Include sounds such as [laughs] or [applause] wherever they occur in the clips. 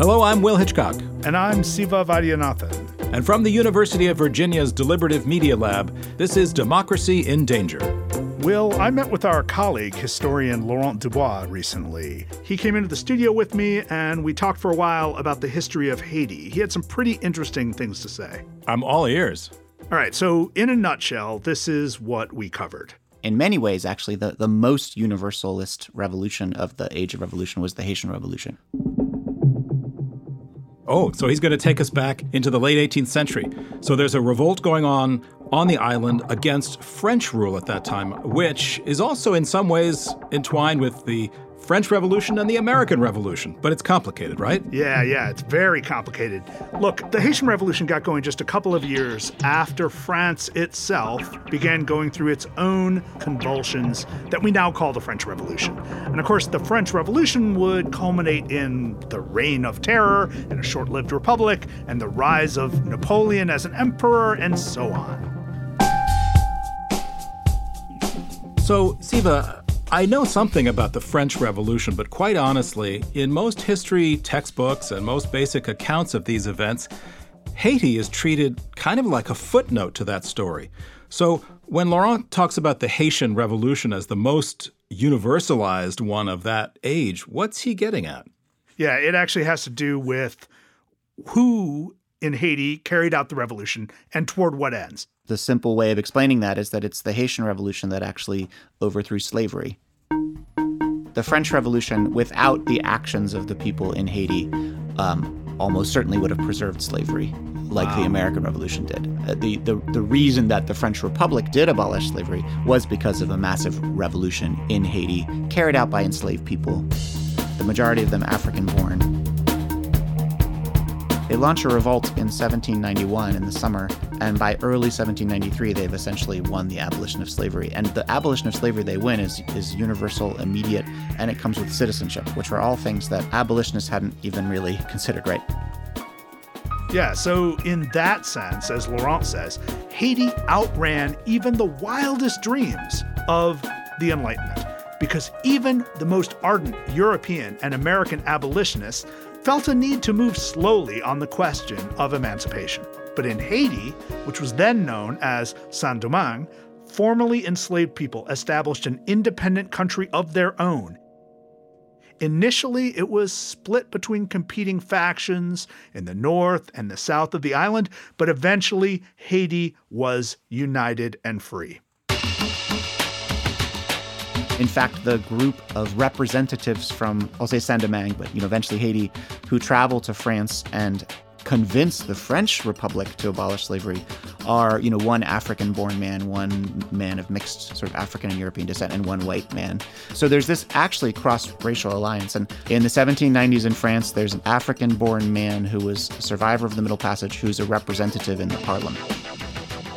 Hello, I'm Will Hitchcock. And I'm Siva Vaidyanathan. And from the University of Virginia's Deliberative Media Lab, this is Democracy in Danger. Will, I met with our colleague, historian Laurent Dubois, recently. He came into the studio with me and we talked for a while about the history of Haiti. He had some pretty interesting things to say. I'm all ears. All right, so in a nutshell, this is what we covered in many ways, actually, the, the most universalist revolution of the Age of Revolution was the Haitian Revolution. Oh, so he's going to take us back into the late 18th century. So there's a revolt going on on the island against French rule at that time, which is also in some ways entwined with the French Revolution and the American Revolution, but it's complicated, right? Yeah, yeah, it's very complicated. Look, the Haitian Revolution got going just a couple of years after France itself began going through its own convulsions that we now call the French Revolution. And of course, the French Revolution would culminate in the reign of terror and a short lived republic and the rise of Napoleon as an emperor and so on. So, Siva, I know something about the French Revolution, but quite honestly, in most history textbooks and most basic accounts of these events, Haiti is treated kind of like a footnote to that story. So when Laurent talks about the Haitian Revolution as the most universalized one of that age, what's he getting at? Yeah, it actually has to do with who in Haiti carried out the revolution and toward what ends the simple way of explaining that is that it's the Haitian Revolution that actually overthrew slavery. The French Revolution, without the actions of the people in Haiti, um, almost certainly would have preserved slavery, like wow. the American Revolution did. Uh, the, the, the reason that the French Republic did abolish slavery was because of a massive revolution in Haiti carried out by enslaved people, the majority of them African born. They launch a revolt in 1791 in the summer, and by early 1793, they've essentially won the abolition of slavery. And the abolition of slavery they win is, is universal, immediate, and it comes with citizenship, which are all things that abolitionists hadn't even really [laughs] considered right. Yeah, so in that sense, as Laurent says, Haiti outran even the wildest dreams of the Enlightenment. Because even the most ardent European and American abolitionists felt a need to move slowly on the question of emancipation. But in Haiti, which was then known as Saint Domingue, formerly enslaved people established an independent country of their own. Initially, it was split between competing factions in the north and the south of the island, but eventually Haiti was united and free. In fact, the group of representatives from, I'll say Saint-Domingue, but you know, eventually Haiti, who travel to France and convince the French Republic to abolish slavery are, you know, one African-born man, one man of mixed sort of African and European descent, and one white man. So there's this actually cross-racial alliance. And in the 1790s in France, there's an African-born man who was a survivor of the Middle Passage, who's a representative in the parliament.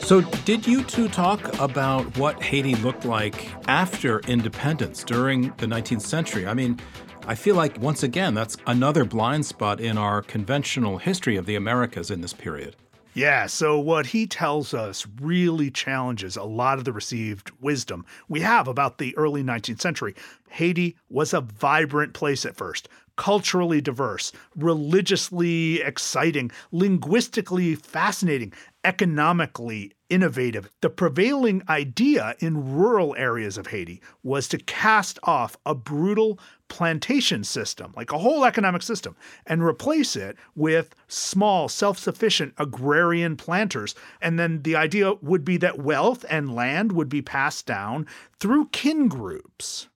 So, did you two talk about what Haiti looked like after independence during the 19th century? I mean, I feel like, once again, that's another blind spot in our conventional history of the Americas in this period. Yeah, so what he tells us really challenges a lot of the received wisdom we have about the early 19th century. Haiti was a vibrant place at first, culturally diverse, religiously exciting, linguistically fascinating, economically innovative. The prevailing idea in rural areas of Haiti was to cast off a brutal plantation system, like a whole economic system, and replace it with small, self sufficient agrarian planters. And then the idea would be that wealth and land would be passed down through kin groups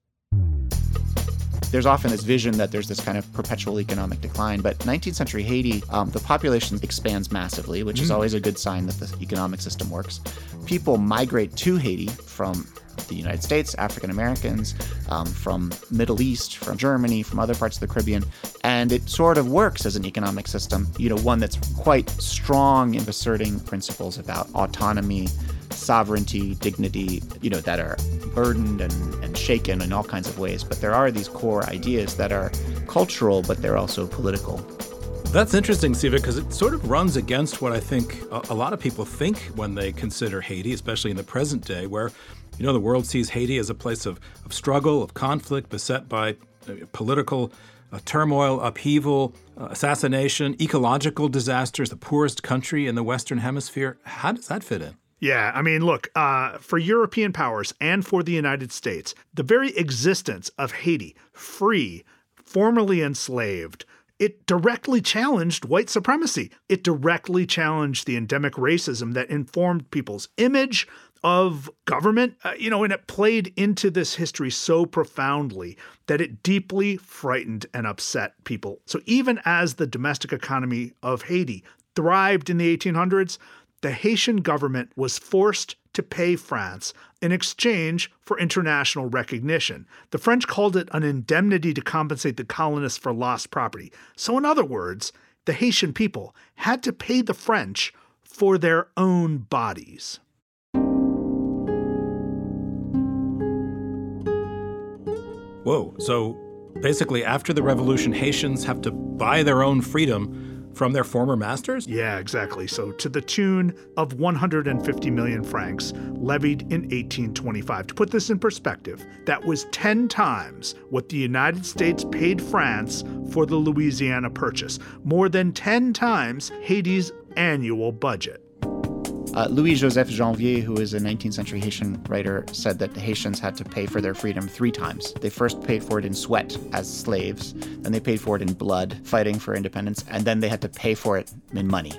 there's often this vision that there's this kind of perpetual economic decline. But 19th century Haiti, um, the population expands massively, which mm. is always a good sign that the economic system works. People migrate to Haiti from the United States, African Americans, um, from Middle East, from Germany, from other parts of the Caribbean, and it sort of works as an economic system. You know, one that's quite strong in asserting principles about autonomy, sovereignty, dignity, you know, that are burdened and, and shaken in all kinds of ways. But there are these core ideas that are cultural, but they're also political. That's interesting, Siva, because it sort of runs against what I think a, a lot of people think when they consider Haiti, especially in the present day, where You know, the world sees Haiti as a place of, of struggle, of conflict, beset by uh, political uh, turmoil, upheaval, uh, assassination, ecological disasters, the poorest country in the Western Hemisphere. How does that fit in? Yeah, I mean, look, uh, for European powers and for the United States, the very existence of Haiti, free, formerly enslaved, it directly challenged white supremacy. It directly challenged the endemic racism that informed people's image of government, uh, you know, and it played into this history so profoundly that it deeply frightened and upset people. So even as the domestic economy of Haiti thrived in the 1800s, the Haitian government was forced to pay France in exchange for international recognition. The French called it an indemnity to compensate the colonists for lost property. So, in other words, the Haitian people had to pay the French for their own bodies. Whoa. So basically, after the revolution, Haitians have to buy their own freedom from their former masters? Yeah, exactly. So, to the tune of 150 million francs levied in 1825. To put this in perspective, that was 10 times what the United States paid France for the Louisiana Purchase, more than 10 times Haiti's annual budget. Uh, Louis Joseph Janvier, who is a 19th century Haitian writer, said that the Haitians had to pay for their freedom three times. They first paid for it in sweat as slaves, then they paid for it in blood, fighting for independence, and then they had to pay for it in money.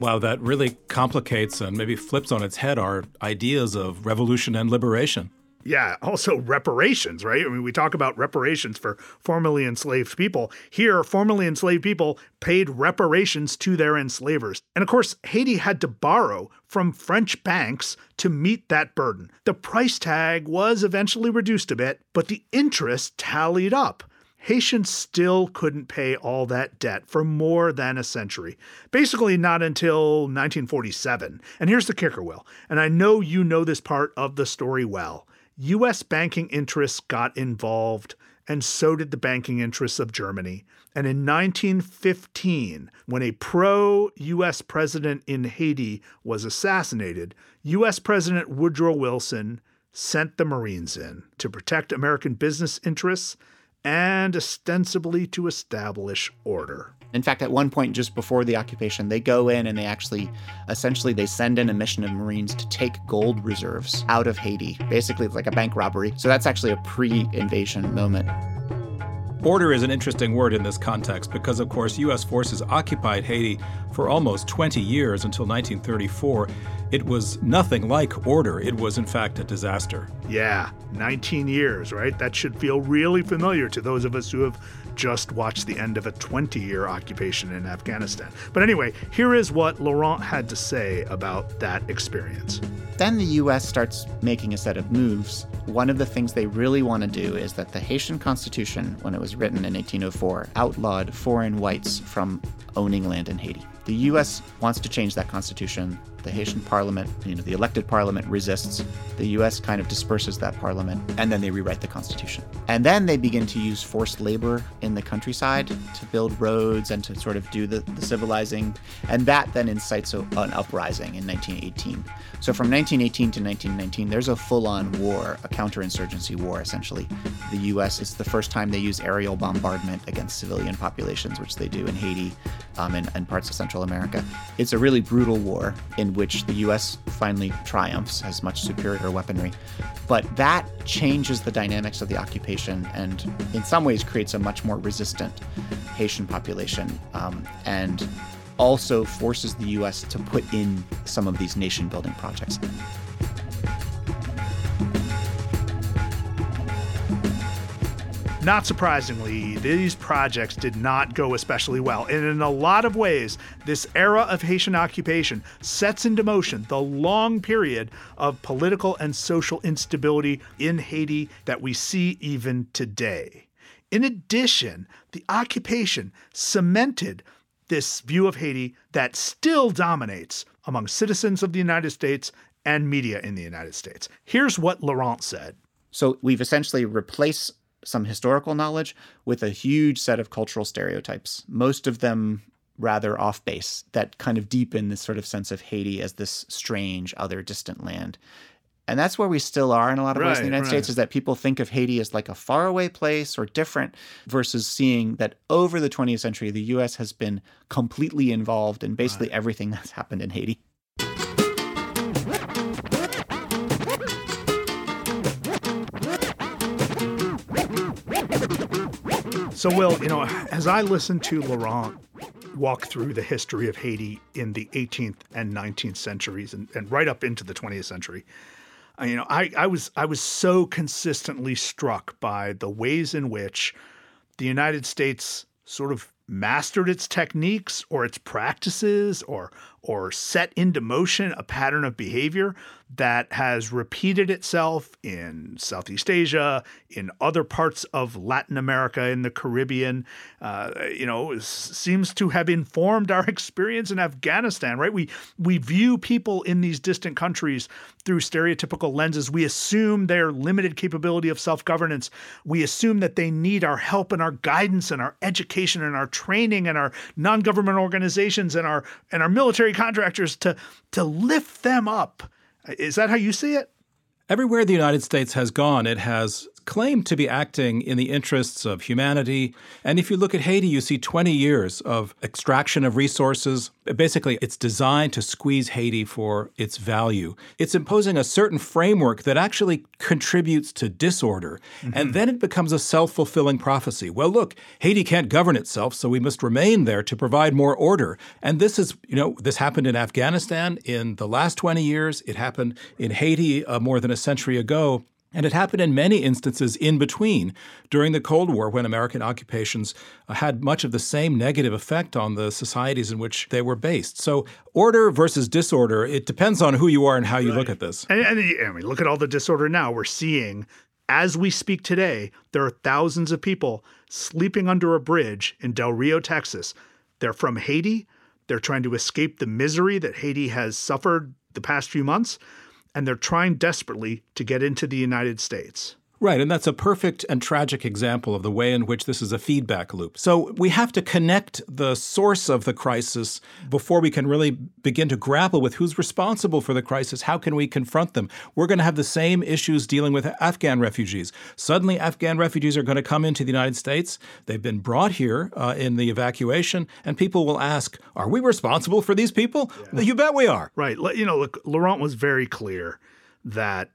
Wow, that really complicates and maybe flips on its head our ideas of revolution and liberation. Yeah, also reparations, right? I mean, we talk about reparations for formerly enslaved people. Here, formerly enslaved people paid reparations to their enslavers. And of course, Haiti had to borrow from French banks to meet that burden. The price tag was eventually reduced a bit, but the interest tallied up. Haitians still couldn't pay all that debt for more than a century. Basically, not until 1947. And here's the kicker, Will, and I know you know this part of the story well. U.S. banking interests got involved, and so did the banking interests of Germany. And in 1915, when a pro U.S. president in Haiti was assassinated, U.S. President Woodrow Wilson sent the Marines in to protect American business interests and ostensibly to establish order. In fact, at one point just before the occupation, they go in and they actually, essentially, they send in a mission of Marines to take gold reserves out of Haiti. Basically, it's like a bank robbery. So that's actually a pre invasion moment. Order is an interesting word in this context because, of course, U.S. forces occupied Haiti for almost 20 years until 1934. It was nothing like order. It was, in fact, a disaster. Yeah, 19 years, right? That should feel really familiar to those of us who have just watched the end of a 20 year occupation in Afghanistan. But anyway, here is what Laurent had to say about that experience. Then the US starts making a set of moves. One of the things they really want to do is that the Haitian Constitution, when it was written in 1804, outlawed foreign whites from owning land in Haiti. The US wants to change that constitution. The Haitian parliament, you know, the elected parliament resists. The US kind of disperses that parliament, and then they rewrite the constitution. And then they begin to use forced labor in the countryside to build roads and to sort of do the, the civilizing. And that then incites a, an uprising in 1918. So from 1918 to 1919, there's a full on war, a counterinsurgency war, essentially. The US, it's the first time they use aerial bombardment against civilian populations, which they do in Haiti um, and, and parts of Central America. It's a really brutal war in which the US finally triumphs, has much superior weaponry. But that changes the dynamics of the occupation and, in some ways, creates a much more resistant Haitian population um, and also forces the US to put in some of these nation building projects. Not surprisingly, these projects did not go especially well, and in a lot of ways, this era of Haitian occupation sets into motion the long period of political and social instability in Haiti that we see even today. In addition, the occupation cemented this view of Haiti that still dominates among citizens of the United States and media in the United States. Here's what Laurent said. So we've essentially replaced some historical knowledge with a huge set of cultural stereotypes, most of them rather off base, that kind of deepen this sort of sense of Haiti as this strange, other, distant land. And that's where we still are in a lot of ways in the Right, United States is that people think of Haiti as like a faraway place or different versus seeing that over the 20th century, the US has been completely involved in basically everything that's happened in Haiti. So, Will, you know, as I listened to Laurent walk through the history of Haiti in the 18th and 19th centuries and, and right up into the 20th century, you know, I, I was I was so consistently struck by the ways in which the United States sort of mastered its techniques or its practices or or set into motion a pattern of behavior that has repeated itself in Southeast Asia, in other parts of Latin America, in the Caribbean. Uh, you know, seems to have informed our [laughs] experience in Afghanistan. Right? We we view people in these distant countries through stereotypical lenses. We assume their limited capability of self governance. We assume that they need our help and our guidance and our education and our training and our non government organizations and our and our military contractors to to lift them up. Is that how you see it? Everywhere the United States has gone, it has claimed to be acting in the interests of humanity. And if you look at Haiti, you see 20 years of extraction of resources. Basically, it's designed to squeeze Haiti for its value. It's imposing a certain framework that actually contributes to disorder. And then it becomes a self fulfilling prophecy. Well, look, Haiti can't govern itself, so we must remain there to provide more order. And this is, you know, this happened in Afghanistan in the last 20 years. It happened in Haiti uh, more than a century ago. And it happened in many instances in between during the Cold War when American occupations uh, had much of the same negative effect on the societies in which they were based. So, order versus disorder, it depends on who you are and how you look at this. And, and, and we look at all the disorder now. We're seeing, as we speak today, there are thousands of people sleeping under a bridge in Del Rio, Texas. They're from Haiti. They're trying to escape the misery that Haiti has suffered the past few months, and they're trying desperately to get into the United States. Right, and that's a perfect and tragic example of the way in which this is a feedback loop. So we have to connect the source of the crisis before we can really begin to grapple with who's responsible for the crisis. How can we confront them? We're going to have the same issues dealing with Afghan refugees. Suddenly, Afghan refugees are going to come into the United States. They've been brought here uh, in the evacuation, and people will ask, Are we responsible for these people? You bet we are. Right. You know, look, Laurent was very clear that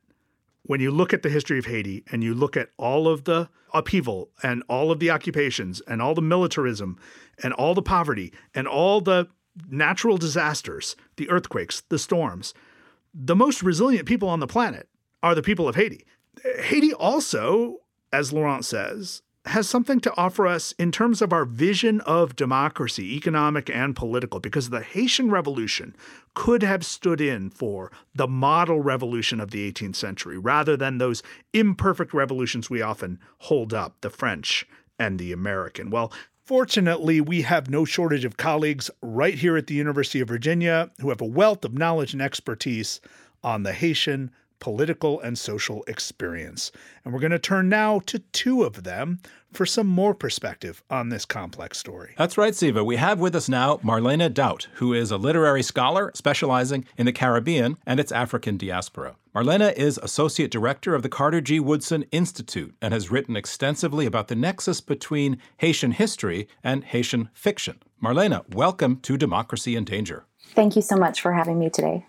when you look at the history of Haiti and you look at all of the upheaval and all of the occupations and all the militarism and all the poverty and all the natural disasters, the earthquakes, the storms, the most resilient people on the planet are the people of Haiti. Haiti also, as Laurent says, has something to offer us in terms of our vision of democracy, economic and political, because the Haitian Revolution could have stood in for the model revolution of the 18th century rather than those imperfect revolutions we often hold up, the French and the American. Well, Fortunately, we have no shortage of colleagues right here at the University of Virginia who have a wealth of knowledge and expertise on the Haitian political and social experience. And we're going to turn now to two of them for some more perspective on this complex story. That's right, Siva. We have with us now Marlene Daut, who is a literary scholar specializing in the Caribbean and its African diaspora. Marlene is Associate Director of the Carter G. Woodson Institute and has written extensively about the nexus between Haitian history and Haitian fiction. Marlena, welcome to Democracy in Danger. Thank you so much for having me today.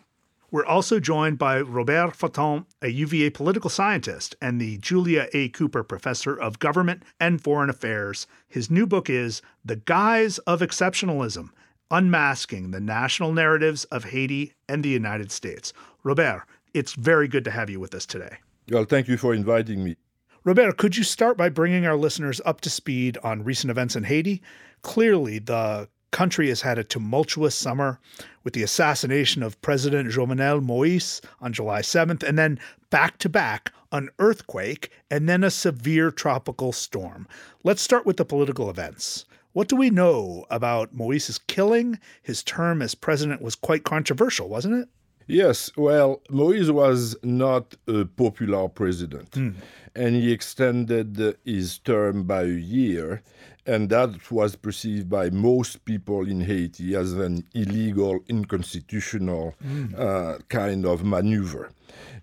We're also joined by Robert Fatton, a UVA political scientist and the Julia A. Cooper Professor of Government and Foreign Affairs. His new book is The Guise of Exceptionalism Unmasking the National Narratives of Haiti and the United States. Robert, it's very good to have you with us today. Well, thank you for inviting me. Robert, could you start by bringing our listeners up to speed on recent events in Haiti? Clearly, the country has had a tumultuous summer with the assassination of President Jovenel Moise on July 7th, and then back to back, an earthquake and then a severe tropical storm. Let's start with the political events. What do we know about Moise's killing? His term as president was quite controversial, wasn't it? Yes, well, Moise was not a popular president. Hmm. And he extended his term by a year. And that was perceived by most people in Haiti as an illegal, unconstitutional mm. uh, kind of maneuver.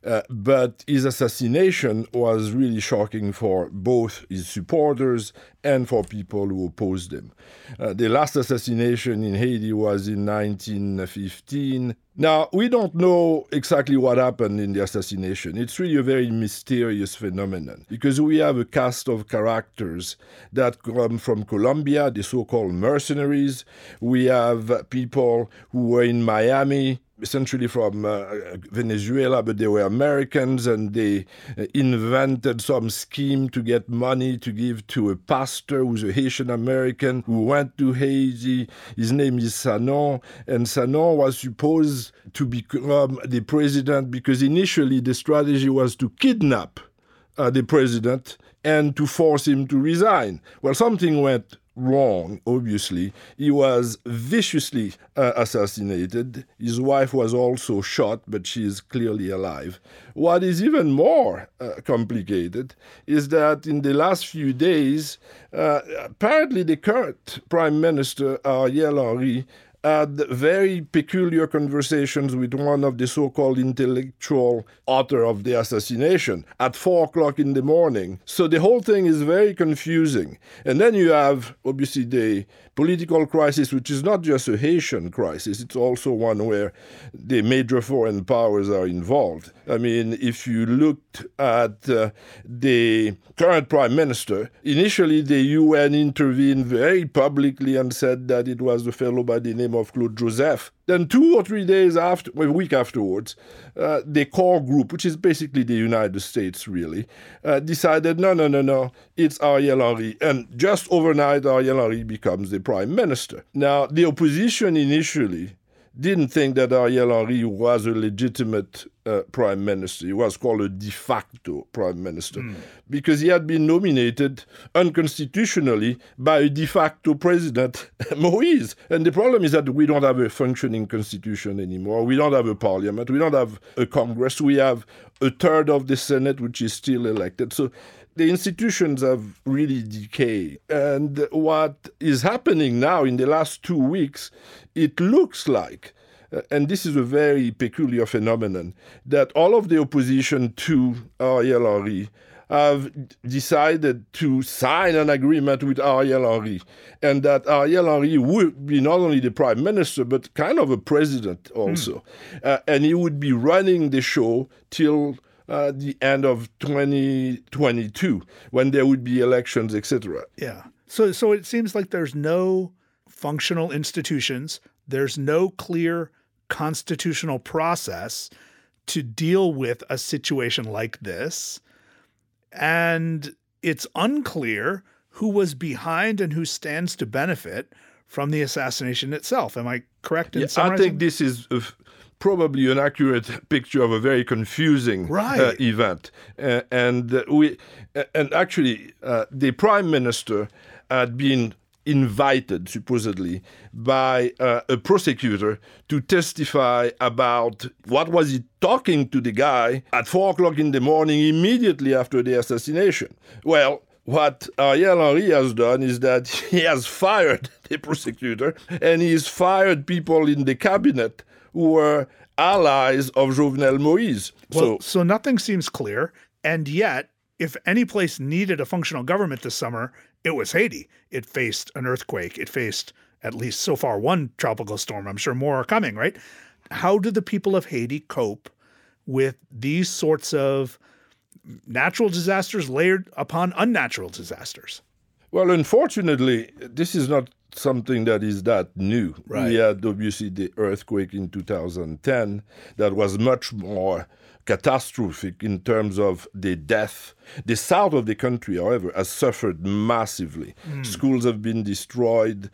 Uh, but his assassination was really shocking for both his supporters and for people who opposed him. Uh, the last assassination in Haiti was in 1915. Now, we don't know exactly what happened in the assassination. It's really a very mysterious phenomenon because we have a cast of characters that come from Colombia, the so called mercenaries. We have people who were in Miami essentially from uh, Venezuela, but they were Americans and they uh, invented some scheme to get money to give to a pastor who's a Haitian American who went to Haiti. His name is Sanon, and Sanon was supposed to become the president because initially the strategy was to kidnap uh, the president and to force him to resign. Well, something went wrong, obviously. He was viciously uh, assassinated. His wife was also shot, but she is clearly alive. What is even more uh, complicated is that in the last few days, uh, apparently the current Prime Minister, Ariel Henry, had very peculiar conversations with one of the so called intellectual author of the assassination at four o'clock in the morning. So the whole thing is very confusing. And then you have, obviously, the political crisis, which is not just a Haitian crisis, it's also one where the major foreign powers are involved. I mean, if you looked at uh, the current prime minister, initially the UN intervened very publicly and said that it was a fellow by the name of Claude Joseph. Then, two or three days after, a week afterwards, uh, the core group, which is basically the United States, really, uh, decided no, no, no, no, it's Ariel Henry. And just overnight, Ariel Henry becomes the prime minister. Now, the opposition initially didn't think that Ariel Henry was a legitimate uh, prime minister. He was called a de facto prime minister mm. because he had been nominated unconstitutionally by a de facto president, [laughs] Moise. And the problem is that we don't have a functioning constitution anymore. We don't have a parliament. We don't have a Congress. We have a third of the Senate, which is still elected. So the institutions have really decayed. And what is happening now in the last two weeks, it looks like, and this is a very peculiar phenomenon, that all of the opposition to Ariel Henry have decided to sign an agreement with Ariel Henry, and that Ariel Henry would be not only the prime minister, but kind of a president also. Mm. Uh, and he would be running the show till uh, the end of 2022 when there would be elections, etc. Yeah. So, so it seems like there's no functional institutions. There's no clear constitutional process to deal with a situation like this. And it's unclear who was behind and who stands to benefit from the assassination itself. Am I correct in yeah, I think this is probably an accurate picture of a very confusing uh, right. uh, event. Uh, and uh, we, and actually, uh, the prime minister had been invited, supposedly, by uh, a prosecutor to testify about what was he talking to the guy at four o'clock in the morning immediately after the assassination. Well, what Ariel Henry has done is that [laughs] he has fired [laughs] the prosecutor and he's fired people in the cabinet who were allies of Jovenel Moise. Well, so, so nothing seems clear. And yet, if any place needed a functional government this summer, it was Haiti. It faced an earthquake. It faced at least so far one tropical storm. I'm sure more are coming, right? How do the people of Haiti cope with these sorts of natural disasters layered upon unnatural disasters? Well, unfortunately, this is not something that is that new. Right. We had obviously the earthquake in 2010 that was much more catastrophic in terms of the death. The south of the country, however, has suffered massively. Mm. Schools have been destroyed,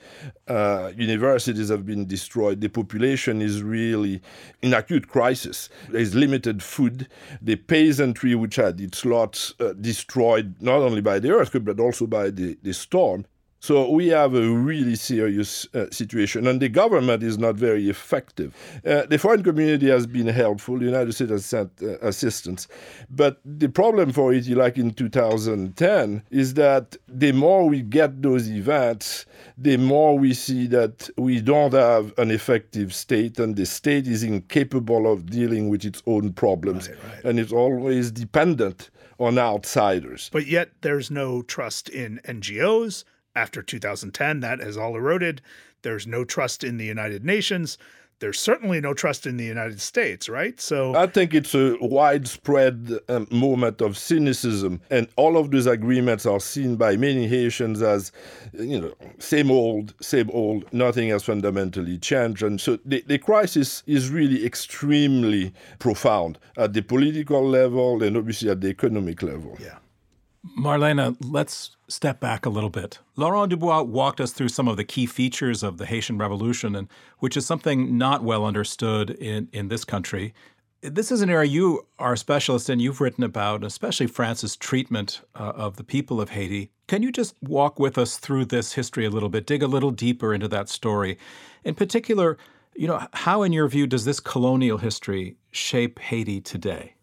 uh, universities have been destroyed. The population is really in acute crisis. There's limited food. The peasantry, which had its lots uh, destroyed not only by the earthquake but also by the, the storm, So we have a really serious uh, situation, and the government is not very effective. Uh, the foreign community has been helpful. The United States has sent uh, assistance, but the problem for Haiti, like in 2010, is that the more we get those events, the more we see that we don't have an effective state, and the state is incapable of dealing with its own problems, Right, right. and it's always dependent on outsiders. But yet there's no trust in NGOs. After 2010, that has all eroded. There's no trust in the United Nations. There's certainly no trust in the United States, right? So I think it's a widespread um, moment of cynicism, and all of those agreements are seen by many Haitians as, you know, same old, same old. Nothing has fundamentally changed, and so the, the crisis is really extremely profound at the political level and obviously at the economic level. yeah. Marlene, let's step back a little bit. Laurent Dubois walked us through some of the key features of the Haitian Revolution, and which is something not well understood in, in this country. This is an area you are a specialist in. You've written about, especially France's treatment uh, of the people of Haiti. Can you just walk with us through this history a little bit, dig a little deeper into that story? In particular, you know, how, in your view, does this colonial history shape Haiti today?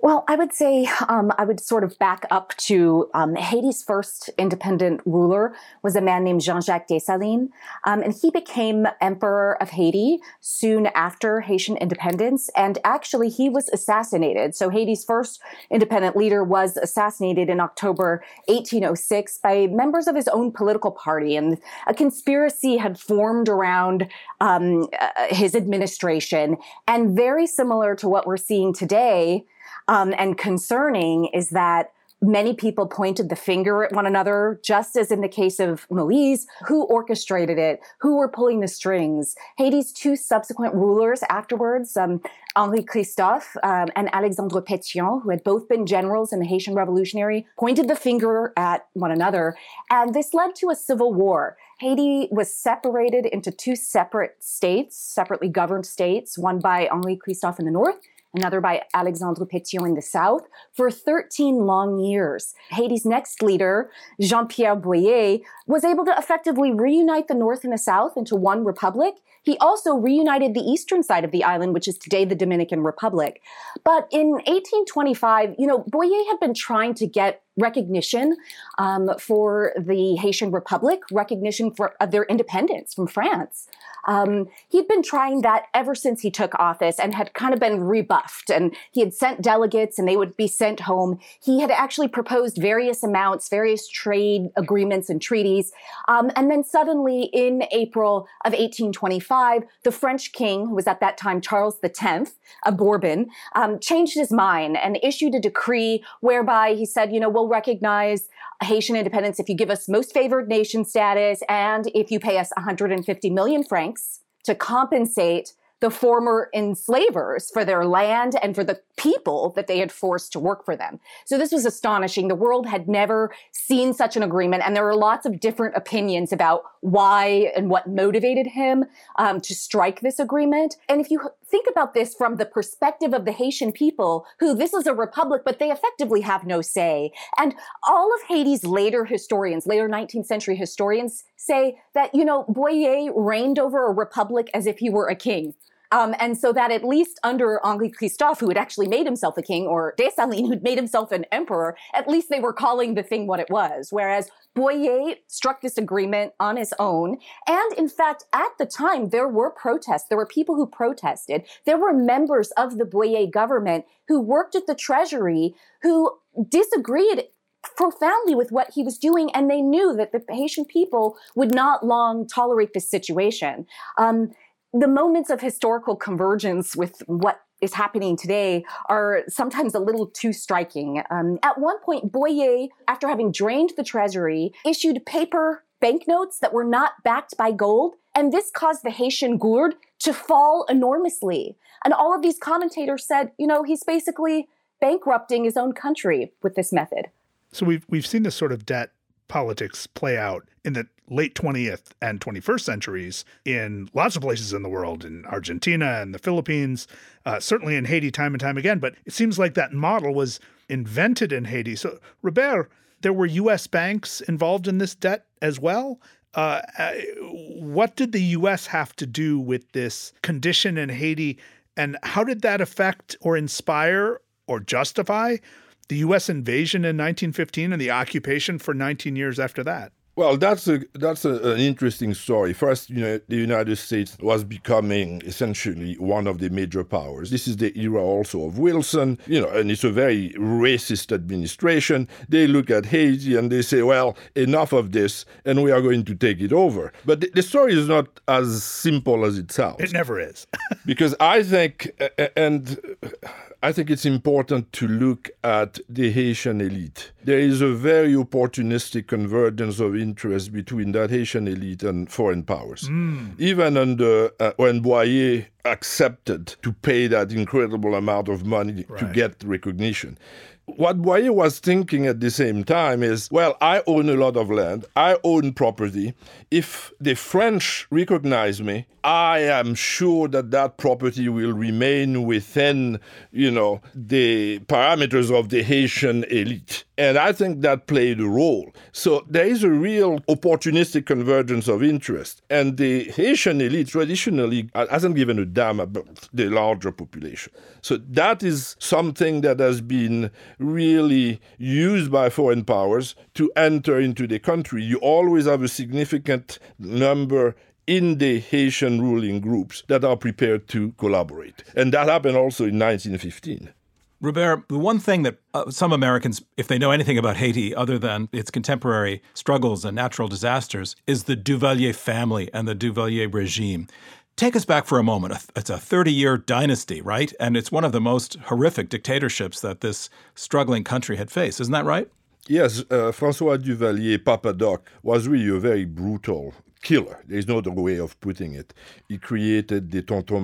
Well, I would say um, I would sort of back up to um, Haiti's first independent ruler was a man named Jean-Jacques Dessalines, um, and he became emperor of Haiti soon after Haitian independence. And actually, he was assassinated. So Haiti's first independent leader was assassinated in October 1806 by members of his own political party, and a conspiracy had formed around um, uh, his administration. And very similar to what we're seeing today um, and concerning is that many people pointed the finger at one another, just as in the case of Moise, who orchestrated it, who were pulling the strings. Haiti's two subsequent rulers afterwards, um, Henri Christophe um, and Alexandre Pétion, who had both been generals in the Haitian Revolutionary, pointed the finger at one another. And this led to a civil war. Haiti was separated into two separate states, separately governed states, one by Henri Christophe in the north another by Alexandre Pétion in the south, for 13 long years. Haiti's next leader, Jean Pierre Boyer, was able to effectively reunite the north and the south into one republic. He also reunited the eastern side of the island, which is today the Dominican Republic. But in 1825, you know, Boyer had been trying to get recognition um, for the Haitian Republic, recognition for of their independence from France. Um, he'd been trying that ever since he took office and had kind of been rebuffed. And he had sent delegates and they would be sent home. He had actually proposed various amounts, various trade agreements and treaties. Um, and then suddenly in April of 1825, the French king, who was at that time Charles X, a Bourbon, um, changed his mind and issued a decree whereby he said, you know, we'll recognize Haitian independence if you give us most favored nation status and if you pay us 150 million francs to compensate the former enslavers for their land and for the people that they had forced to work for them. So this was astonishing. The world had never seen such an agreement, and there were lots of different opinions about why and what motivated him um, to strike this agreement. And if you think about this from the perspective of the Haitian people, who this is a republic, but they effectively have no say. And all of Haiti's later historians, later 19th century historians, say that, you know, Boyer reigned over a republic as if he were a king. Um, and so that at least under Henri Christophe, who had actually made himself a king, or Dessalines, who'd made himself an emperor, at least they were calling the thing what it was. Whereas Boyer struck this agreement on his own. And in fact, at the time, there were protests. There were people who protested. There were members of the Boyer government who worked at the Treasury who disagreed profoundly with what he was doing, and they knew that the Haitian people would not long tolerate this situation. Um, the moments of historical convergence with what is happening today are sometimes a little too striking. Um, at one point, Boyer, after having drained the treasury, issued paper banknotes that were not backed by gold, and this caused the Haitian gourde to fall enormously. And all of these commentators said, you know, he's basically bankrupting his own country with this method. So we've we've seen this sort of debt politics play out in the late 20th and 21st centuries in lots of places in the world, in Argentina and the Philippines, uh, certainly in Haiti, time and time again. But it seems like that model was invented in Haiti. So, Robert, there were U.S. banks involved in this debt as well. Uh, uh, what did the U.S. have to do with this condition in Haiti, and how did that affect or inspire or justify the U.S. invasion in 1915 and the occupation for 19 years after that? Well, that's a that's a, an interesting story. First, you know, the United States was becoming essentially one of the major powers. This is the era also of Wilson, you know, and it's a very racist administration. They look at Haiti and they say, "Well, enough of this, and we are going to take it over." But the, the story is not as simple as it sounds. It never is, [laughs] because I think, and I think it's important to look at the Haitian elite. There is a very opportunistic convergence of interest between that Haitian elite and foreign powers. Mm. Even under uh, when Boyer accepted to pay that incredible amount of money right. to get recognition what Boyer was thinking at the same time is well, I own a lot of land, I own property. If the French recognize me, I am sure that that property will remain within, you know, the parameters of the Haitian elite. And I think that played a role. So there is a real opportunistic convergence of interest. And the Haitian elite traditionally hasn't given a damn about the larger population. So that is something that has been really used by foreign powers to enter into the country. You always have a significant number in the Haitian ruling groups that are prepared to collaborate. And that happened also in 1915. Robert, the one thing that uh, some Americans, if they know anything about Haiti other than its contemporary struggles and natural disasters, is the Duvalier family and the Duvalier regime. Take us back for a moment. It's a 30 year dynasty, right? And it's one of the most horrific dictatorships that this struggling country had faced. Isn't that right? Yes, uh, Francois Duvalier, Papa Doc, was really a very brutal killer. There's no other way of putting it. He created the Tonton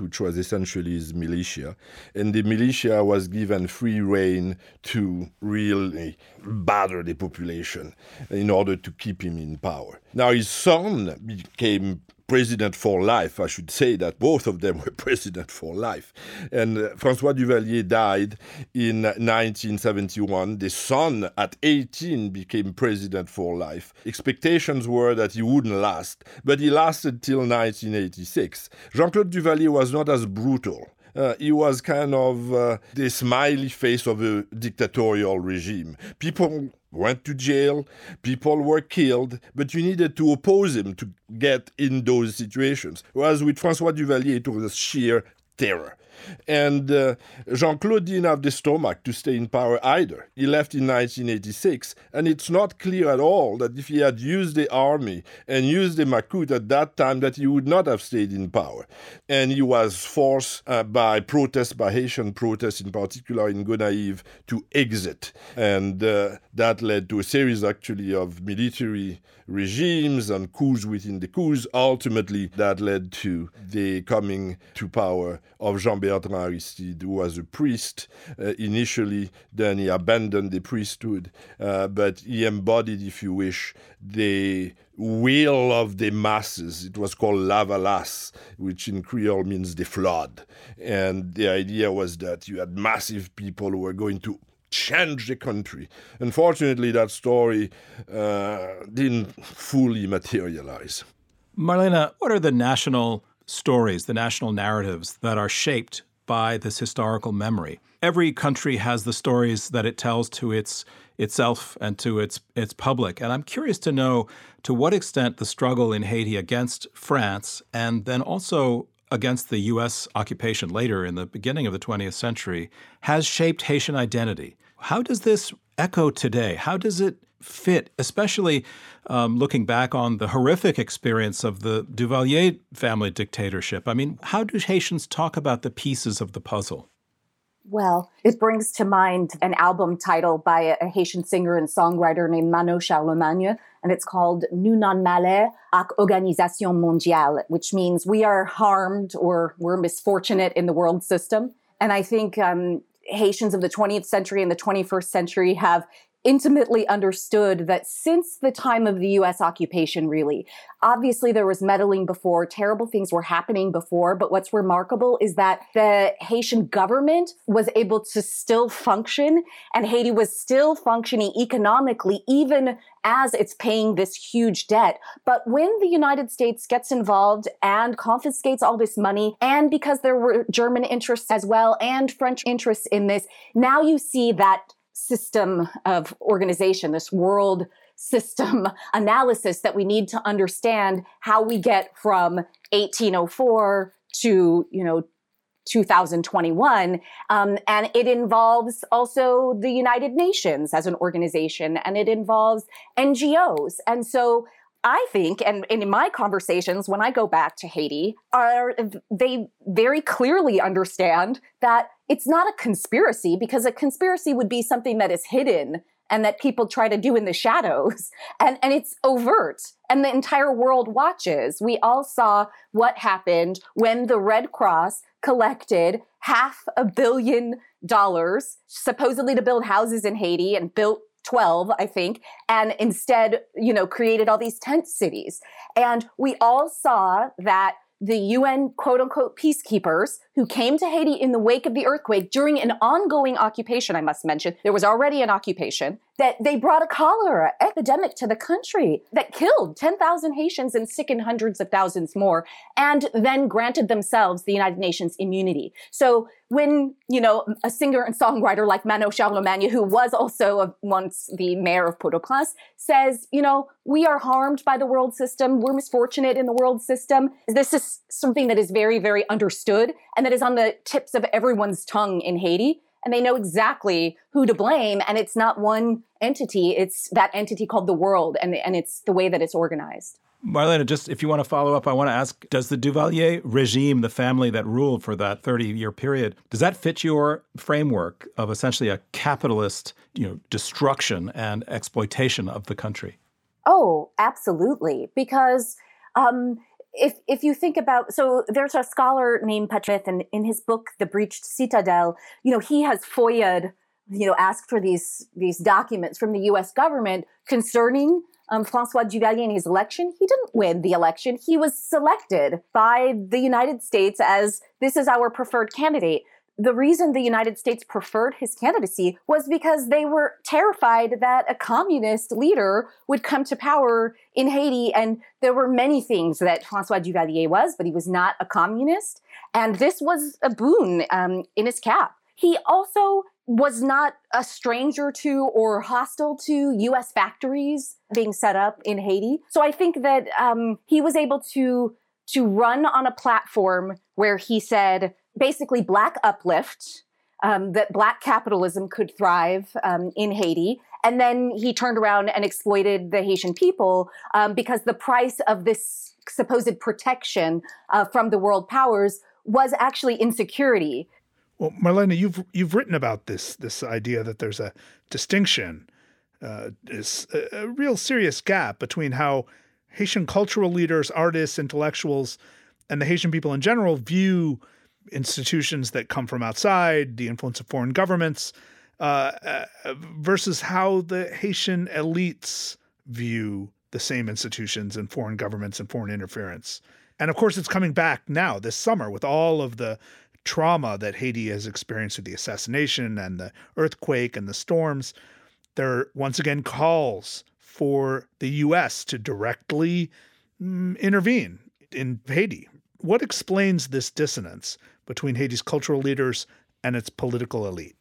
which was essentially his militia, and the militia was given free rein to really batter the population in order to keep him in power. Now his son became president for life. I should say that both of them [laughs] were president for life. And uh, Francois Duvalier died in 1971. The son, at 18, became president for life. Expectations were that he wouldn't last, but he lasted till 1986. Jean Claude Duvalier was not as brutal. Uh, he was kind of uh, the smiley face of a dictatorial regime. People went to jail, people were killed, but you needed to oppose him to get in those situations. Whereas with Francois Duvalier, it was sheer terror. And uh, Jean Claude didn't have the stomach to stay in power either. He left in 1986, and it's not clear at all that if he had used the army and used the Macoute at that time, that he would not have stayed in power. And he was forced uh, by protests, by Haitian protests in particular in Gonaïves, to exit. And uh, that led to a series actually of military regimes and coups within the coups. Ultimately, that led to the coming to power of Jean Bertrand Aristide, was a priest uh, initially, then he abandoned the priesthood, uh, but he embodied, if you wish, the will of the masses. It was called Lavalas, which in Creole means the flood. And the idea was that you had massive people who were going to change the country. Unfortunately, that story uh, didn't fully materialize. Marlene, what are the national stories, the national narratives that are shaped by this historical memory? Every country has the stories that it tells to its itself and to its its public. And I'm curious to know to what extent the struggle in Haiti against France and then also against the US occupation later in the beginning of the 20th century has shaped Haitian identity. How does this echo today? How does it fit, especially um, looking back on the horrific experience of the Duvalier family dictatorship? I mean, how do Haitians talk about the pieces of the puzzle? Well, it brings to mind an album title by a Haitian singer and songwriter named Manno Charlemagne, and it's called Nous non malheur ak organisation mondiale, which means we are harmed or we're misfortunate in the world system. And I think um, Haitians of the 20th century and the 21st century have intimately understood that since the time of the US occupation, really, obviously there was meddling before, terrible things were happening before, but what's remarkable is that the Haitian government was able to still function and Haiti was still functioning economically, even as it's paying this huge debt. But when the United States gets involved and confiscates all this money, and because there were German interests as well and French interests in this, now you see that system of organization, this world system [laughs] analysis that we need to understand how we get from 1804 to, you know, 2021. Um, and it involves also the United Nations as an organization, and it involves NGOs. And so I think, and, and, in my conversations when I go back to Haiti, are they very clearly understand that it's not a conspiracy because a conspiracy would be something that is hidden and that people try to do in the shadows [laughs] and, and it's overt and the entire world watches. We all saw what happened when the Red Cross collected half a billion dollars supposedly to build houses in Haiti and built 12, I think, and instead, you know, created all these tent cities. And we all saw that the UN quote unquote peacekeepers who came to Haiti in the wake of the earthquake during an ongoing occupation, I must mention. There was already an occupation that they brought a cholera epidemic to the country that killed 10,000 Haitians and sickened hundreds of thousands more, and then granted themselves the United Nations immunity. So when, you know, a singer and songwriter like Manno Charlemagne, who was also a, once the mayor of Port-au-Prince, says, you know, we are harmed by the world system, we're misfortunate in the world system, this is something that is very, very understood and that is on the tips of everyone's tongue in Haiti and they know exactly who to blame. And it's not one entity, it's that entity called the world, and, and it's the way that it's organized. Marlene, just if you want to follow up, I want to ask Does the Duvalier regime, the family that ruled for that 30 year period, does that fit your framework of essentially a capitalist you know, destruction and exploitation of the country? Oh, absolutely. Because um, if if you think about so there's a scholar named Patrick and in his book The Breached Citadel, you know, he has FOIA'd, you know, asked for these these documents from the US government concerning um, Francois Duvalier his election. He didn't win the election. He was selected by the United States as this is our preferred candidate the reason the United States preferred his candidacy was because they were terrified that a communist leader would come to power in Haiti. And there were many things that Francois Duvalier was, but he was not a communist. And this was a boon um, in his cap. He also was not a stranger to or hostile to US factories being set up in Haiti. So I think that um, he was able to to run on a platform where he said, basically black uplift, um, that black capitalism could thrive um, in Haiti. And then he turned around and exploited the Haitian people um, because the price of this supposed protection uh, from the world powers was actually insecurity. Well, Marlene, you've you've written about this this idea that there's a distinction, uh, is a, a real serious gap between how Haitian cultural leaders, artists, intellectuals, and the Haitian people in general view institutions that come from outside, the influence of foreign governments, uh, uh, versus how the Haitian elites view the same institutions and foreign governments and foreign interference. And of course, it's coming back now this summer with all of the trauma that Haiti has experienced with the assassination and the earthquake and the storms. There are once again calls for the U.S. to directly mm, intervene in Haiti. What explains this dissonance between Haiti's cultural leaders and its political elite?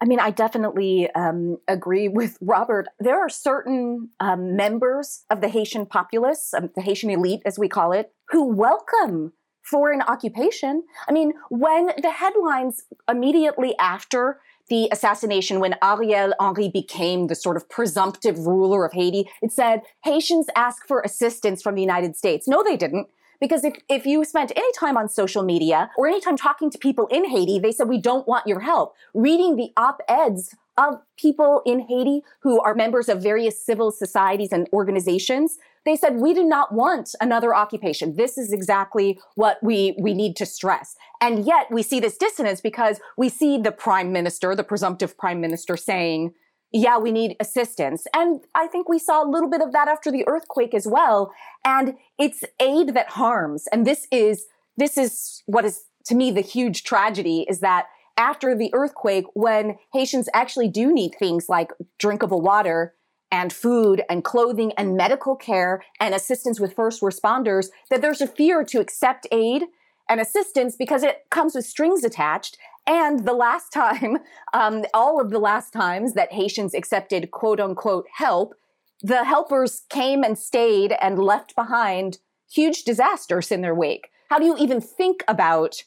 I mean, I definitely um, agree with [laughs] Robert. There are certain um, members of the Haitian populace, um, the Haitian elite, as we call it, who welcome foreign occupation. I mean, when the headlines immediately after the assassination, when Ariel Henry became the sort of presumptive ruler of Haiti, it said Haitians ask for assistance from the United States. No, they didn't. Because if, if you spent any time on social media or any time talking to people in Haiti, they said, we don't want your help. Reading the op-eds of people in Haiti who are members of various civil societies and organizations, they said, we do not want another occupation. This is exactly what we, we need to stress. And yet we see this dissonance because we see the prime minister, the presumptive prime minister saying, yeah, we need assistance. And I think we saw a little bit of that after the earthquake as well. And it's aid that harms. And this is, this is what is to me the huge tragedy is that after the earthquake, when Haitians actually do need things like drinkable water and food and clothing and medical care and assistance with first responders, that there's a fear to accept aid and assistance because it comes with strings attached. And the last time, [laughs] um, all of the last times that Haitians accepted quote unquote help, the helpers came and stayed and left behind huge disasters in their wake. How do you even think about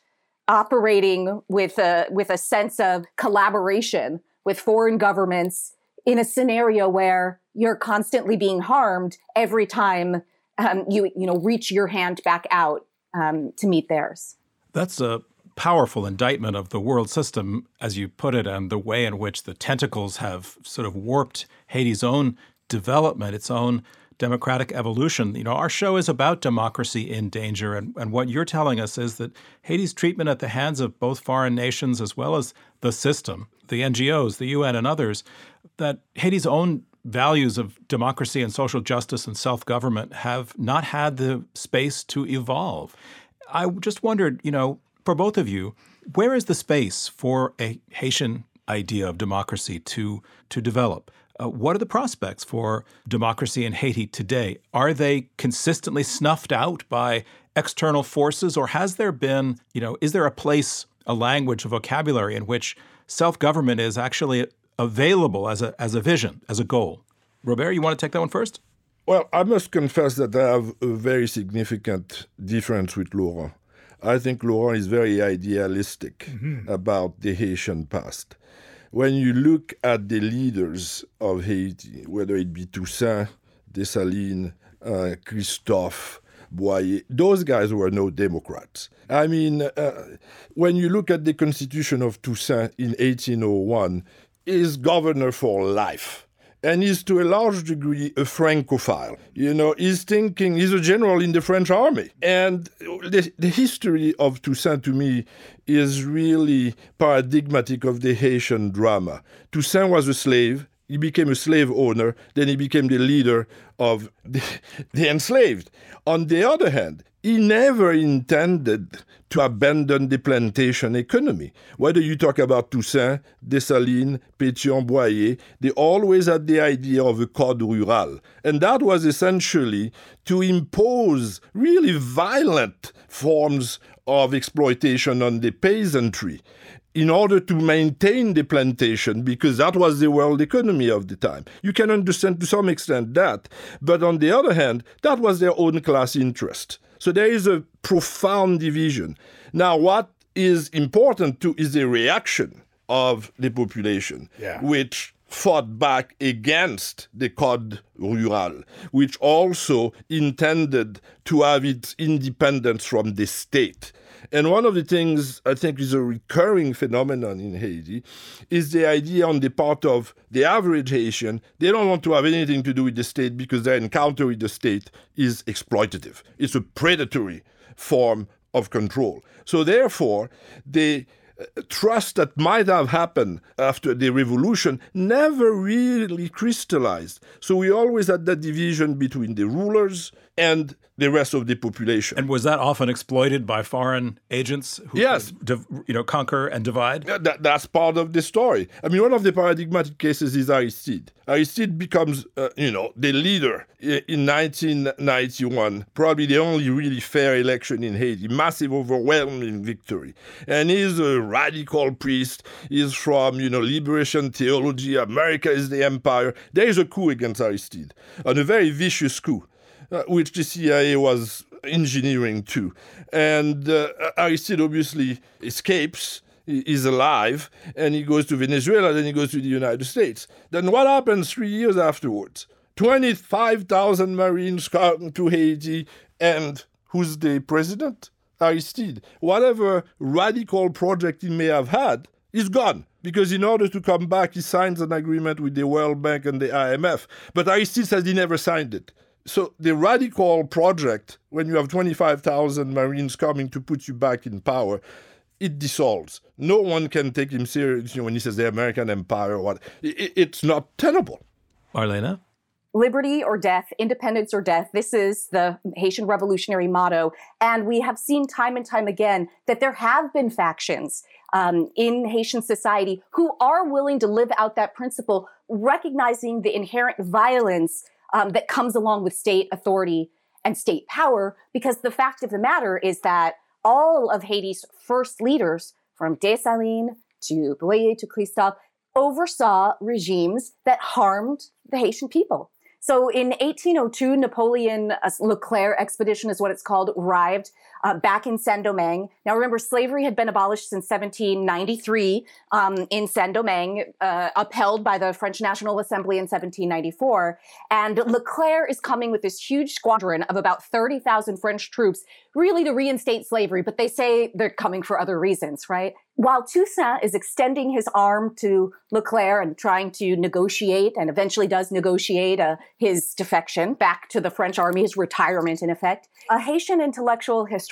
operating with a with a sense of collaboration with foreign governments in a scenario where you're constantly being harmed every time um, you you know reach your hand back out um, to meet theirs. That's a powerful indictment of the world system, as you put it, and the way in which the tentacles have sort of warped Haiti's own development, its own democratic evolution. You know, our show is about democracy in danger, and, and what you're telling us is that Haiti's treatment at the hands of both foreign nations as well as the system, the NGOs, the UN, and others, that Haiti's own values of democracy and social justice and self government have not had the space to evolve. I just wondered, you know, for both of you, where is the space for a Haitian idea of democracy to to develop? Uh, what are the prospects for democracy in Haiti today? Are they consistently snuffed out by external forces, or has there been, you know, is there a place, a language, a vocabulary in which self government is actually available as a as a vision, as a goal. Robert, you want to take that one first? Well, I must confess that I have a very significant difference with Laurent. I think Laurent is very idealistic mm-hmm. about the Haitian past. When you look at the leaders of Haiti, whether it be Toussaint, Dessalines, uh, Christophe, Boyer, those guys were no Democrats. I mean, uh, when you look at the constitution of Toussaint in 1801, is governor for life and is to a large degree a Francophile. You know, he's thinking, he's a general in the French army. And the, the history of Toussaint to me is really paradigmatic of the Haitian drama. Toussaint was a slave, he became a slave owner, then he became the leader of the, [laughs] the enslaved. On the other hand, he never intended to abandon the plantation economy. Whether you talk about Toussaint, Dessalines, Pétion, Boyer, they always had the idea of a code rural. And that was essentially to impose really violent forms of exploitation on the peasantry in order to maintain the plantation because that was the world economy of the time. You can understand to some extent that, but on the other hand, that was their own class interest. So there is a profound division. Now, what is important too is the reaction of the population, yeah. which fought back against the Code Rural, which also intended to have its independence from the state. And one of the things I think is a recurring phenomenon in Haiti is the idea on the part of the average Haitian, they don't want to have anything to do with the state because their encounter with the state is exploitative. It's a predatory form of control. So therefore, the uh, trust that might have happened after the revolution never really crystallized. So we always had that division between the rulers and the rest of the population. And was that often exploited by foreign agents who yes. you know, conquer and divide? That, that's part of the story. I mean, one of the paradigmatic cases is Aristide. Aristide becomes, uh, you know, the leader in 1991, probably the only really fair election in Haiti, massive, overwhelming victory. And he's a radical priest. He's from, you know, liberation theology. America is the empire. There is a coup against Aristide, and a very vicious coup uh, which the CIA was engineering too. And uh, Aristide obviously escapes is alive and he goes to Venezuela, then he goes to the United States. Then what happens three years afterwards? 25,000 Marines come to Haiti, and who's the president? Aristide. Whatever radical project he may have had is gone. Because in order to come back, he signs an agreement with the World Bank and the IMF. But Aristide says he never signed it. So the radical project, when you have 25,000 Marines coming to put you back in power, it dissolves. No one can take him seriously when he says the American empire. What? It's not tenable. Marlene? liberty or death, independence or death. This is the Haitian revolutionary motto. And we have seen time and time again that there have been factions um, in Haitian society who are willing to live out that principle, recognizing the inherent violence um, that comes along with state authority and state power. Because the fact of the matter is that all of Haiti's first leaders, from Dessalines to Boyer to Christophe, oversaw regimes that harmed the Haitian people. So in 1802, Napoleon uh, Leclerc expedition is what it's called, arrived uh, back in Saint Domingue. Now remember, slavery had been abolished since 1793 um, in Saint Domingue, uh, upheld by the French National Assembly in 1794. And Leclerc is coming with this huge squadron of about 30,000 French troops, really to reinstate slavery, but they say they're coming for other reasons, right? while Toussaint is extending his arm to Leclerc and trying to negotiate, and eventually does negotiate uh, his defection back to the French army, his retirement in effect, a Haitian intellectual historian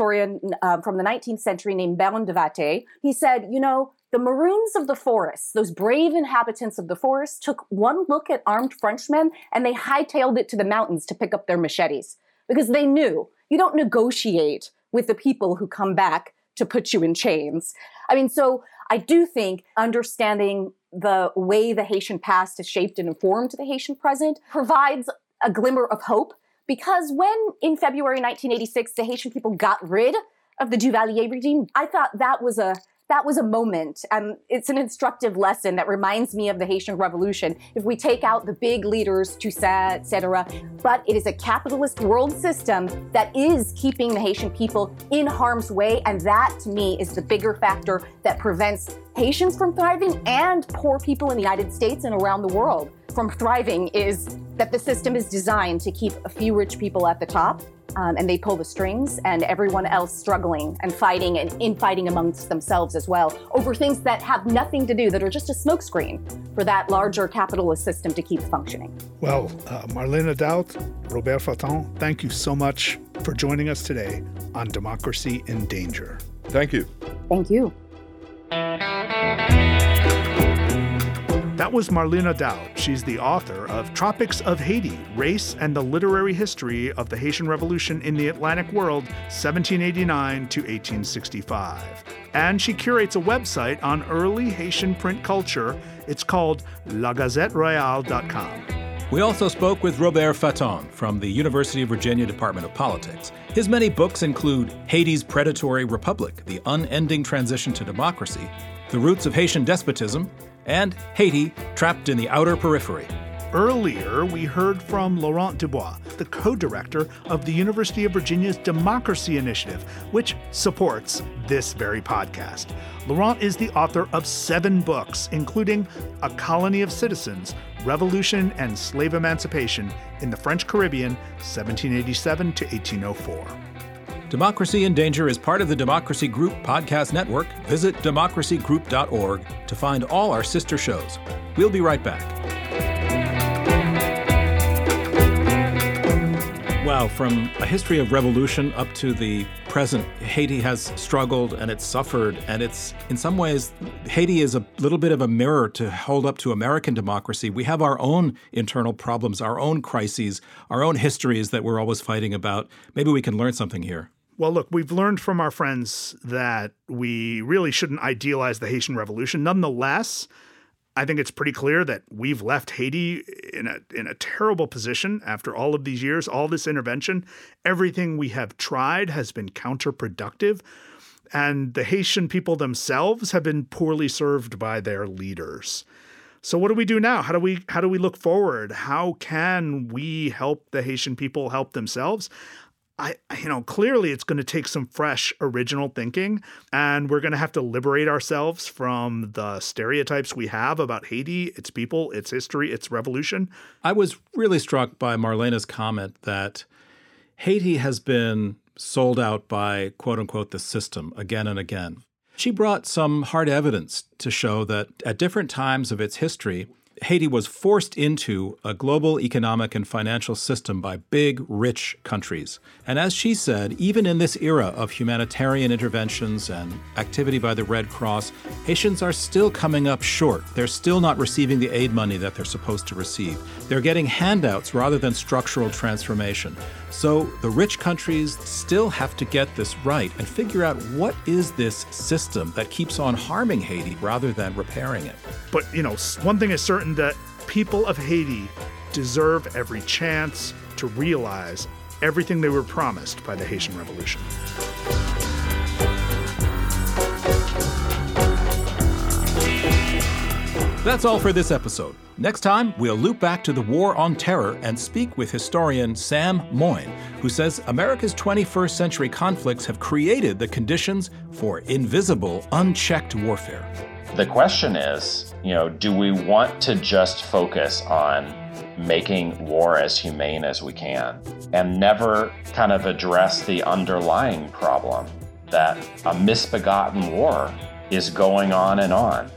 uh, from the 19th century named Baron de Vastey, he said, you know, the Maroons of the forest, those brave inhabitants of the forest, took one look at armed Frenchmen and they hightailed it to the mountains to pick up their machetes because they knew you don't negotiate with the people who come back to put you in chains. I mean, so I do think understanding the way the Haitian past has shaped and informed the Haitian present provides a glimmer of hope because when in February 1986 the Haitian people got rid of the Duvalier regime, I thought that was a that was a moment. and it's an instructive lesson that reminds me of the Haitian Revolution. If we take out the big leaders, Toussaint, etc., but it is a capitalist world system that is keeping the Haitian people in harm's way, and that to me is the bigger factor that prevents Haitians from thriving and poor people in the United States and around the world from thriving is that the system is designed to keep a few rich people at the top um, and they pull the strings, and everyone else struggling and fighting and infighting amongst themselves as well over things that have nothing to do, that are just a smokescreen for that larger capitalist system to keep functioning. Well, uh, Marlene Daut, Robert Fatton, thank you so much for joining us today on Democracy in Danger. Thank you. Thank you. That was Marlene Daut. She's the author of Tropics of Haiti Race and the Literary History of the Haitian Revolution in the Atlantic World, 1789 to 1865. And she curates a website on early Haitian print culture. It's called lagazetteroyale.com. We also spoke with Robert Fatton from the University of Virginia Department of Politics. His many books include Haiti's Predatory Republic, The Unending Transition to Democracy, The Roots of Haitian Despotism, and Haiti trapped in the outer periphery. Earlier, we heard from Laurent Dubois, the co director of the University of Virginia's Democracy Initiative, which supports this very podcast. Laurent is the author of seven books, including A Colony of Citizens Revolution and Slave Emancipation in the French Caribbean, 1787 to 1804. Democracy in Danger is part of the Democracy Group podcast network. Visit democracygroup.org to find all our sister shows. We'll be right back. Wow, from a history of revolution up to the present, Haiti has struggled and it's suffered. And it's, in some ways, Haiti is a little bit of a mirror to hold up to American democracy. We have our own internal problems, our own crises, our own histories that we're always fighting about. Maybe we can learn something here. Well, look, we've learned from our friends that we really shouldn't idealize the Haitian Revolution. Nonetheless, I think it's pretty clear that we've left Haiti in a in a terrible position after all of these years, all this intervention. Everything we have tried has been counterproductive, and the Haitian people themselves have been poorly served by their leaders. So what do we do now? How do we how do we look forward? How can we help the Haitian people help themselves? I, you know, clearly it's going to take some fresh, original thinking, and we're going to have to liberate ourselves from the stereotypes we have about Haiti, its people, its history, its revolution. I was really struck by Marlena's comment that Haiti has been sold out by quote unquote the system again and again. She brought some hard evidence to show that at different times of its history, Haiti was forced into a global economic and financial system by big, rich countries. And as she said, even in this era of humanitarian interventions and activity by the Red Cross, Haitians are still coming up short. They're still not receiving the aid money that they're supposed to receive. They're getting handouts rather than structural transformation. So the rich countries still have to get this right and figure out what is this system that keeps on harming Haiti rather than repairing it. But, you know, one thing is certain that people of Haiti deserve every chance to realize everything they were promised by the Haitian Revolution. That's all for this episode. Next time, we'll loop back to the War on Terror and speak with historian Sam Moyn, who says America's 21st century conflicts have created the conditions for invisible, unchecked warfare. The question is, you know, do we want to just focus on making war as humane as we can and never kind of address the underlying problem that a misbegotten war is going on and on?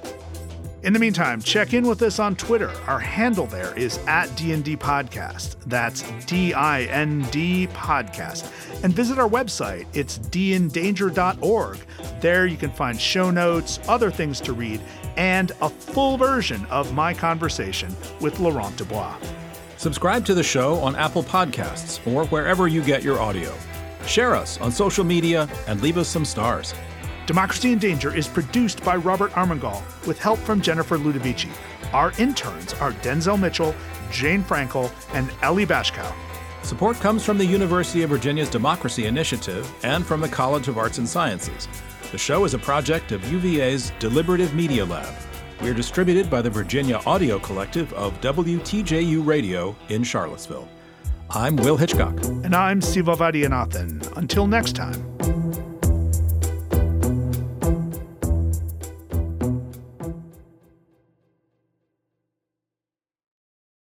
In the meantime, check in with us on Twitter. Our handle there is at D&D Podcast. That's D-I-N-D Podcast. And visit our website. It's dindanger.org. There you can find show notes, other things to read, and a full version of my conversation with Laurent Dubois. Subscribe to the show on Apple Podcasts or wherever you get your audio. Share us on social media and leave us some stars. Democracy in Danger is produced by Robert Armengol with help from Jennifer Ludovici. Our interns are Denzel Mitchell, Jane Frankel, and Ellie Bashkow. Support comes from the University of Virginia's Democracy Initiative and from the College of Arts and Sciences. The show is a project of UVA's Deliberative Media Lab. We are distributed by the Virginia Audio Collective of WTJU Radio in Charlottesville. I'm Will Hitchcock. And I'm Siva Vaidhyanathan. Until next time.